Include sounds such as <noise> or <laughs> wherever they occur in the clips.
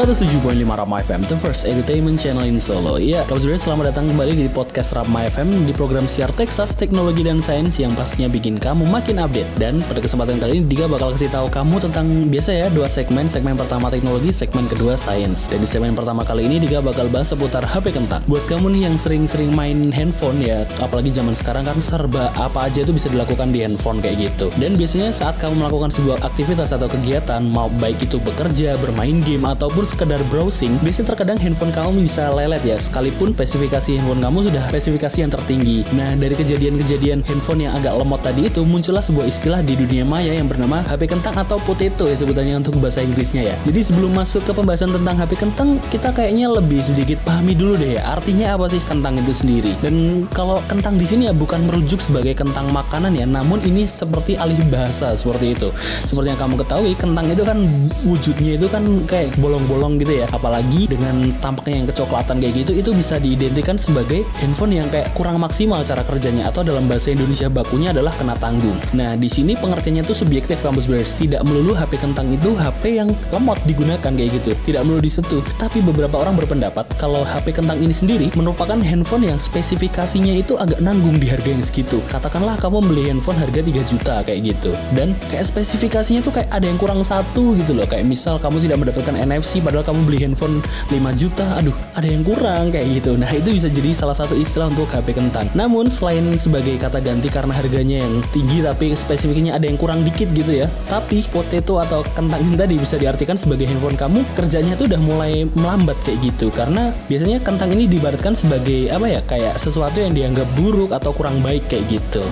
107.5 Rama FM, the first entertainment channel in Solo. Ya, kamu sebenarnya selamat datang kembali di podcast Rama FM di program siar Texas Teknologi dan Sains yang pastinya bikin kamu makin update. Dan pada kesempatan kali ini Dika bakal kasih tahu kamu tentang biasa ya dua segmen. Segmen pertama teknologi, segmen kedua sains. Dan di segmen pertama kali ini Dika bakal bahas seputar HP kentang. Buat kamu nih yang sering-sering main handphone ya, apalagi zaman sekarang kan serba apa aja itu bisa dilakukan di handphone kayak gitu. Dan biasanya saat kamu melakukan sebuah aktivitas atau kegiatan, mau baik itu bekerja, bermain game ataupun sekedar browsing, biasanya terkadang handphone kamu bisa lelet ya, sekalipun spesifikasi handphone kamu sudah spesifikasi yang tertinggi. Nah, dari kejadian-kejadian handphone yang agak lemot tadi itu, muncullah sebuah istilah di dunia maya yang bernama HP kentang atau potato ya sebutannya untuk bahasa Inggrisnya ya. Jadi sebelum masuk ke pembahasan tentang HP kentang, kita kayaknya lebih sedikit pahami dulu deh ya, artinya apa sih kentang itu sendiri. Dan kalau kentang di sini ya bukan merujuk sebagai kentang makanan ya, namun ini seperti alih bahasa seperti itu. Seperti yang kamu ketahui, kentang itu kan wujudnya itu kan kayak bolong-bolong bolong gitu ya apalagi dengan tampaknya yang kecoklatan kayak gitu itu bisa diidentikan sebagai handphone yang kayak kurang maksimal cara kerjanya atau dalam bahasa Indonesia bakunya adalah kena tanggung. Nah di sini pengertiannya tuh subjektif kampus beres. Tidak melulu HP kentang itu HP yang lemot digunakan kayak gitu. Tidak melulu disentuh tapi beberapa orang berpendapat kalau HP kentang ini sendiri merupakan handphone yang spesifikasinya itu agak nanggung di harga yang segitu. Katakanlah kamu beli handphone harga 3 juta kayak gitu. Dan kayak spesifikasinya tuh kayak ada yang kurang satu gitu loh. Kayak misal kamu tidak mendapatkan NFC padahal kamu beli handphone 5 juta. Aduh ada yang kurang kayak gitu. Nah itu bisa jadi salah satu istilah untuk HP kentang namun selain sebagai kata ganti karena harganya yang tinggi tapi spesifiknya ada yang kurang dikit gitu ya. Tapi potato atau kentang ini tadi bisa diartikan sebagai handphone kamu kerjanya tuh udah mulai melambat kayak gitu. Karena biasanya kentang ini dibaratkan sebagai apa ya kayak sesuatu yang dianggap buruk atau kurang baik kayak gitu.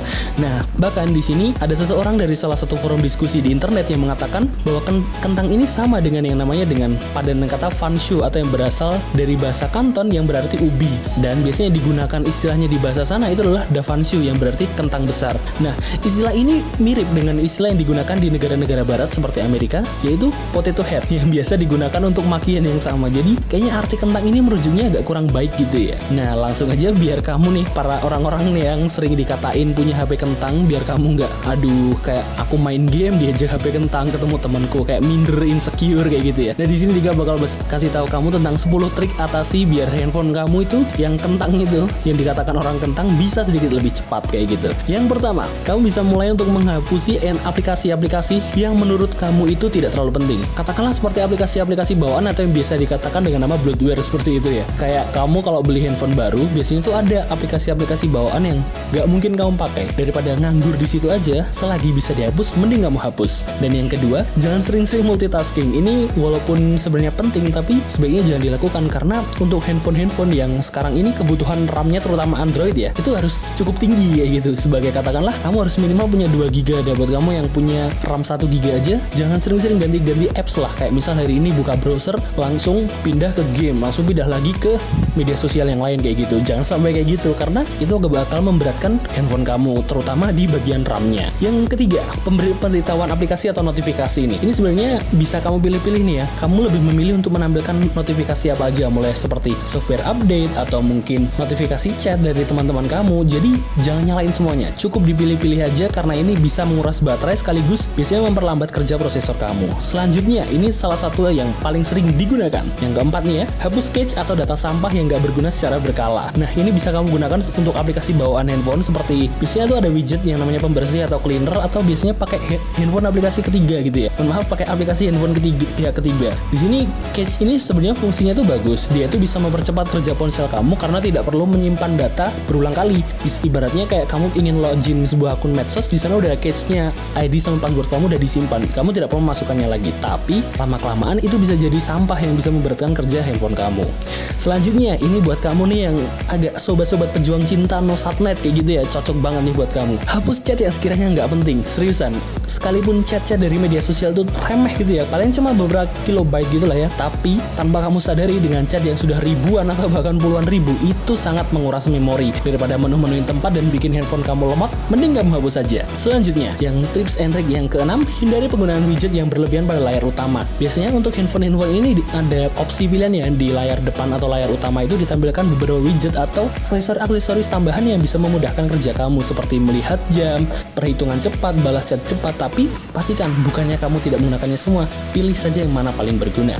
Nah bahkan di sini ada seseorang dari salah satu forum diskusi di internet yang mengatakan bahwa kentang ini sama dengan yang namanya dengan pada dan kata fanshu atau yang berasal dari bahasa Kanton yang berarti ubi dan biasanya digunakan istilahnya di bahasa sana itu adalah dafanshu yang berarti kentang besar. Nah, istilah ini mirip dengan istilah yang digunakan di negara-negara barat seperti Amerika yaitu potato head <laughs> yang biasa digunakan untuk makian yang sama. Jadi, kayaknya arti kentang ini merujuknya agak kurang baik gitu ya. Nah, langsung aja biar kamu nih para orang-orang yang sering dikatain punya HP kentang biar kamu nggak aduh kayak aku main game diajak HP kentang ketemu temanku kayak minder insecure kayak gitu ya. Nah, di sini juga bakal kasih tahu kamu tentang 10 trik atasi biar handphone kamu itu yang kentang itu yang dikatakan orang kentang bisa sedikit lebih cepat kayak gitu. Yang pertama, kamu bisa mulai untuk menghapusi aplikasi-aplikasi yang menurut kamu itu tidak terlalu penting. Katakanlah seperti aplikasi-aplikasi bawaan atau yang biasa dikatakan dengan nama bloatware seperti itu ya. Kayak kamu kalau beli handphone baru, biasanya tuh ada aplikasi-aplikasi bawaan yang gak mungkin kamu pakai. Daripada nganggur di situ aja, selagi bisa dihapus, mending kamu hapus. Dan yang kedua, jangan sering-sering multitasking. Ini walaupun sebenarnya sebenarnya penting tapi sebaiknya jangan dilakukan karena untuk handphone-handphone yang sekarang ini kebutuhan RAM-nya terutama Android ya itu harus cukup tinggi kayak gitu. Sebagai katakanlah kamu harus minimal punya 2 GB ada buat kamu yang punya RAM 1 GB aja jangan sering-sering ganti-ganti apps lah. Kayak misal hari ini buka browser langsung pindah ke game. Langsung pindah lagi ke media sosial yang lain kayak gitu. Jangan sampai kayak gitu karena itu gak bakal memberatkan handphone kamu terutama di bagian RAM-nya. Yang ketiga pemberitahuan aplikasi atau notifikasi ini. Ini sebenarnya bisa kamu pilih-pilih nih ya. Kamu lebih memilih untuk menampilkan notifikasi apa aja mulai seperti software update atau mungkin notifikasi chat dari teman-teman kamu. Jadi jangan nyalain semuanya. Cukup dipilih-pilih aja karena ini bisa menguras baterai sekaligus biasanya memperlambat kerja prosesor kamu. Selanjutnya ini salah satu yang paling sering digunakan. Yang keempat nih ya hapus cache atau data sampah yang gak berguna secara berkala. Nah ini bisa kamu gunakan untuk aplikasi bawaan handphone seperti biasanya tuh ada widget yang namanya pembersih atau cleaner atau biasanya pakai handphone aplikasi ketiga gitu ya. Maaf pakai aplikasi handphone ketiga pihak ketiga. Di sini Cache ini sebenarnya fungsinya tuh bagus. Dia tuh bisa mempercepat kerja ponsel kamu karena tidak perlu menyimpan data berulang kali. Ibaratnya kayak kamu ingin login sebuah akun medsos, di sana udah cache-nya, ID sama password kamu udah disimpan. Kamu tidak perlu memasukkannya lagi. Tapi lama kelamaan itu bisa jadi sampah yang bisa memberatkan kerja handphone kamu. Selanjutnya ini buat kamu nih yang agak sobat-sobat pejuang cinta no satnet kayak gitu ya, cocok banget nih buat kamu. Hapus chat yang sekiranya nggak penting, seriusan. Sekalipun chat-chat dari media sosial tuh remeh gitu ya, paling cuma beberapa kilobyte gitu lah ya. Tapi tanpa kamu sadari dengan chat yang sudah ribuan atau bahkan puluhan ribu itu sangat menguras memori. Daripada menu-menuin tempat dan bikin handphone kamu lemot mending kamu hapus saja. Selanjutnya yang tips and trick yang keenam hindari penggunaan widget yang berlebihan pada layar utama. Biasanya untuk handphone-handphone ini ada opsi pilihan ya. Di layar depan atau layar utama itu ditampilkan beberapa widget atau aksesoris-aksesoris tambahan yang bisa memudahkan kerja kamu seperti melihat jam, perhitungan cepat, balas chat cepat. Tapi pastikan bukannya kamu tidak menggunakannya semua. Pilih saja yang mana paling berguna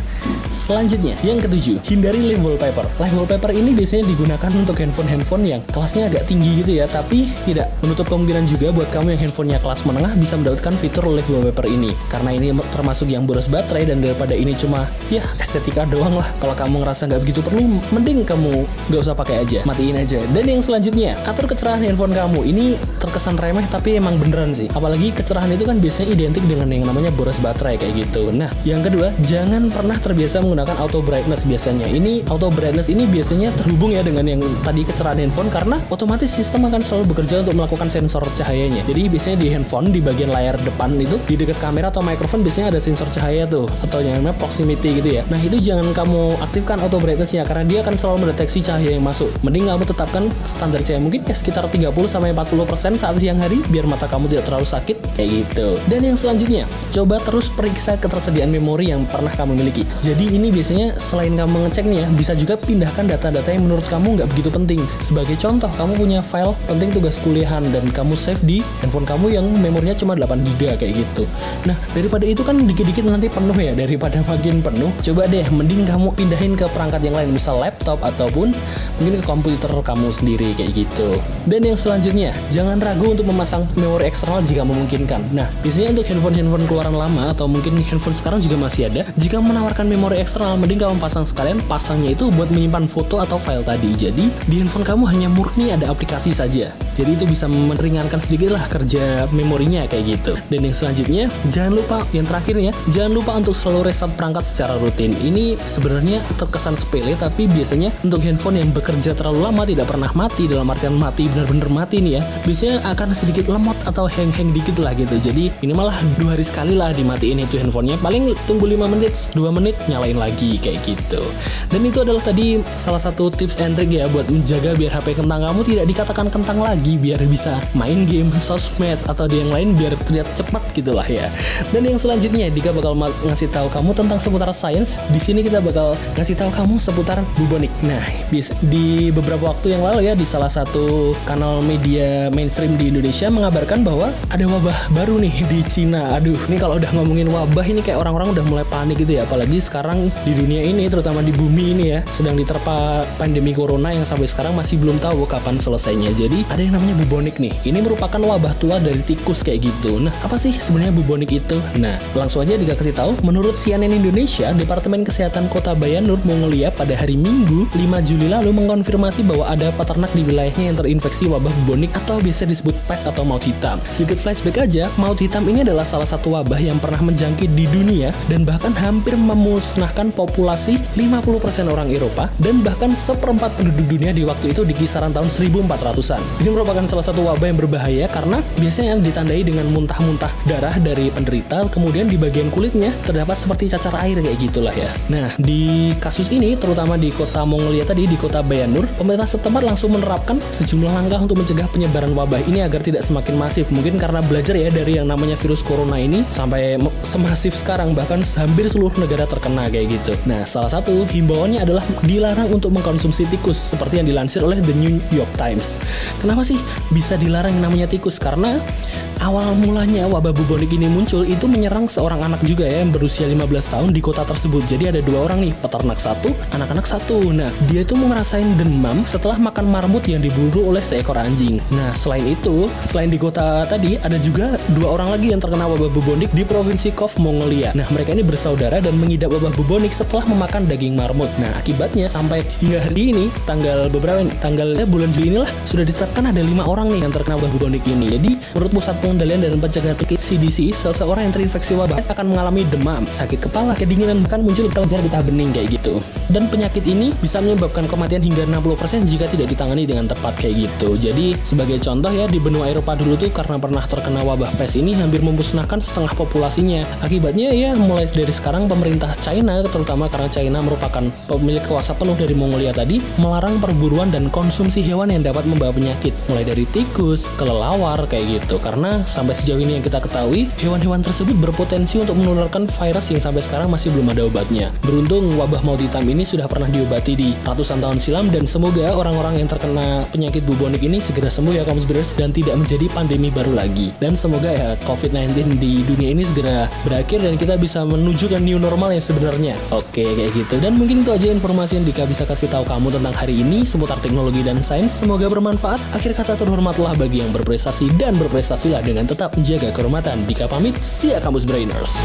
Selanjutnya, yang ketujuh, hindari live wallpaper. Live wallpaper ini biasanya digunakan untuk handphone-handphone yang kelasnya agak tinggi gitu ya, tapi tidak menutup kemungkinan juga buat kamu yang handphonenya kelas menengah bisa mendapatkan fitur live wallpaper ini. Karena ini termasuk yang boros baterai dan daripada ini cuma ya estetika doang lah. Kalau kamu ngerasa nggak begitu perlu, mending kamu nggak usah pakai aja, matiin aja. Dan yang selanjutnya, atur kecerahan handphone kamu. Ini terkesan remeh tapi emang beneran sih. Apalagi kecerahan itu kan biasanya identik dengan yang namanya boros baterai kayak gitu. Nah, yang kedua, jangan pernah terbiasa menggunakan auto brightness biasanya. Ini auto brightness ini biasanya terhubung ya dengan yang tadi kecerahan handphone karena otomatis sistem akan selalu bekerja untuk melakukan sensor cahayanya. Jadi biasanya di handphone di bagian layar depan itu di dekat kamera atau mikrofon biasanya ada sensor cahaya tuh atau yang namanya proximity gitu ya. Nah, itu jangan kamu aktifkan auto brightness ya karena dia akan selalu mendeteksi cahaya yang masuk. Mending kamu tetapkan standar cahaya mungkin ya sekitar 30 sampai 40% saat siang hari biar mata kamu tidak terlalu sakit kayak gitu. Dan yang selanjutnya, coba terus periksa ketersediaan memori yang pernah kamu miliki. Jadi ini biasanya selain kamu ngecek nih ya, bisa juga pindahkan data-data yang menurut kamu nggak begitu penting. Sebagai contoh, kamu punya file penting tugas kuliahan dan kamu save di handphone kamu yang memorinya cuma 8 GB kayak gitu. Nah, daripada itu kan dikit-dikit nanti penuh ya, daripada makin penuh, coba deh mending kamu pindahin ke perangkat yang lain, misal laptop ataupun mungkin ke komputer kamu sendiri kayak gitu. Dan yang selanjutnya, jangan ragu untuk memasang memori eksternal jika memungkinkan. Nah, biasanya untuk handphone-handphone keluaran lama atau mungkin handphone sekarang juga masih ada. Jika menawarkan memori eksternal, mending kamu pasang sekalian pasangnya itu buat menyimpan foto atau file tadi. Jadi di handphone kamu hanya murni ada aplikasi saja. Jadi itu bisa meringankan sedikit lah kerja memorinya kayak gitu. Dan yang selanjutnya, jangan lupa yang terakhir ya, jangan lupa untuk selalu reset perangkat secara rutin. Ini sebenarnya terkesan sepele tapi biasanya untuk handphone yang bekerja terlalu lama tidak pernah mati dalam artian mati benar-benar mati nih ya. Biasanya akan sedikit lemot atau hang-hang dikit lah gitu. Jadi ini malah dua hari sekali lah dimatiin itu handphonenya. Paling tunggu 5 menit, 2 menit nyalain lagi kayak gitu. Dan itu adalah tadi salah satu tips and trick ya buat menjaga biar HP kentang kamu tidak dikatakan kentang lagi biar bisa main game, sosmed atau di yang lain biar terlihat cepat gitulah ya. Dan yang selanjutnya Dika bakal ngasih tahu kamu tentang seputar sains. Di sini kita bakal ngasih tahu kamu seputar bubonic. Nah, di beberapa waktu yang lalu ya di salah satu kanal media mainstream di Indonesia mengabarkan bahwa ada wabah baru nih di Cina. Aduh, ini kalau udah ngomongin wabah ini kayak orang-orang udah mulai panik gitu ya. Apalagi sekarang di dunia ini, terutama di bumi ini ya, sedang diterpa pandemi corona yang sampai sekarang masih belum tahu kapan selesainya. Jadi ada yang namanya bubonic nih. Ini merupakan wabah tua dari tikus kayak gitu. Nah, apa sih sebenarnya bubonic itu? Nah, langsung aja dikasih tahu. Menurut CNN Indonesia, Departemen Kesehatan Kota Bayan Nur Mongolia pada hari Minggu 5 Juli lalu mengkonfirmasi bahwa ada peternak di wilayahnya yang terinfeksi wabah bubonic atau biasa disebut pes atau maut hitam. Sedikit flashback aja, maut hitam ini adalah salah satu wabah yang pernah menjangkit di dunia dan bahkan hampir memusnahkan populasi 50% orang Eropa dan bahkan seperempat penduduk dunia di waktu itu di kisaran tahun 1400-an. Ini merupakan salah satu wabah yang berbahaya karena biasanya ditandai dengan muntah-muntah darah dari penderita, kemudian di bagian kulitnya terdapat seperti cacar air kayak gitulah ya. Nah, di kasus ini terutama di kota Mongolia tadi di kota Bayanur, pemerintah setempat langsung menerapkan sejumlah langkah untuk mencegah penyebaran wabah ini agar tidak semakin masif. Mungkin karena belajar ya dari yang namanya virus corona ini sampai semasif sekarang bahkan hampir seluruh negara terkena kayak gitu. Nah, salah satu himbauannya adalah dilarang untuk mengkonsumsi tikus seperti yang dilansir oleh The New York Times. Kenapa sih bisa dilarang yang namanya tikus? Karena awal mulanya wabah bubonic ini muncul itu menyerang seorang anak juga ya yang berusia 15 tahun di kota tersebut. Jadi ada dua orang nih, peternak satu, anak-anak satu. Nah, dia itu ngerasain demam setelah makan marmut yang diburu oleh seekor anjing. Nah, selain itu, selain di kota tadi, ada juga dua orang lagi yang terkena wabah bubonic di provinsi Kov, Mongolia. Nah, mereka ini bersaudara dan mengidap wabah bubonic setelah memakan daging marmut. Nah, akibatnya sampai hingga hari ini, tanggal beberapa tanggal bulan Juli inilah sudah ditetapkan ada lima orang nih yang terkena wabah bubonic ini. Jadi, menurut pusat Pengendalian dan Pencegahan Penyakit CDC, seseorang yang terinfeksi wabah akan mengalami demam, sakit kepala, kedinginan, bahkan muncul kelenjar getah bening kayak gitu. Dan penyakit ini bisa menyebabkan kematian hingga 60% jika tidak ditangani dengan tepat kayak gitu. Jadi sebagai contoh ya di benua Eropa dulu tuh karena pernah terkena wabah pes ini hampir memusnahkan setengah populasinya. Akibatnya ya mulai dari sekarang pemerintah China terutama karena China merupakan pemilik kuasa penuh dari Mongolia tadi melarang perburuan dan konsumsi hewan yang dapat membawa penyakit mulai dari tikus, kelelawar kayak gitu. Karena sampai sejauh ini yang kita ketahui, hewan-hewan tersebut berpotensi untuk menularkan virus yang sampai sekarang masih belum ada obatnya. Beruntung wabah maut hitam ini sudah pernah diobati di ratusan tahun silam dan semoga orang-orang yang terkena penyakit bubonik ini segera sembuh ya kamu Brothers dan tidak menjadi pandemi baru lagi. Dan semoga ya COVID-19 di dunia ini segera berakhir dan kita bisa menuju ke new normal yang sebenarnya. Oke, kayak gitu. Dan mungkin itu aja informasi yang Dika bisa kasih tahu kamu tentang hari ini seputar teknologi dan sains. Semoga bermanfaat. Akhir kata terhormatlah bagi yang berprestasi dan berprestasilah dengan tetap menjaga kehormatan. Dika pamit, see ya kampus brainers.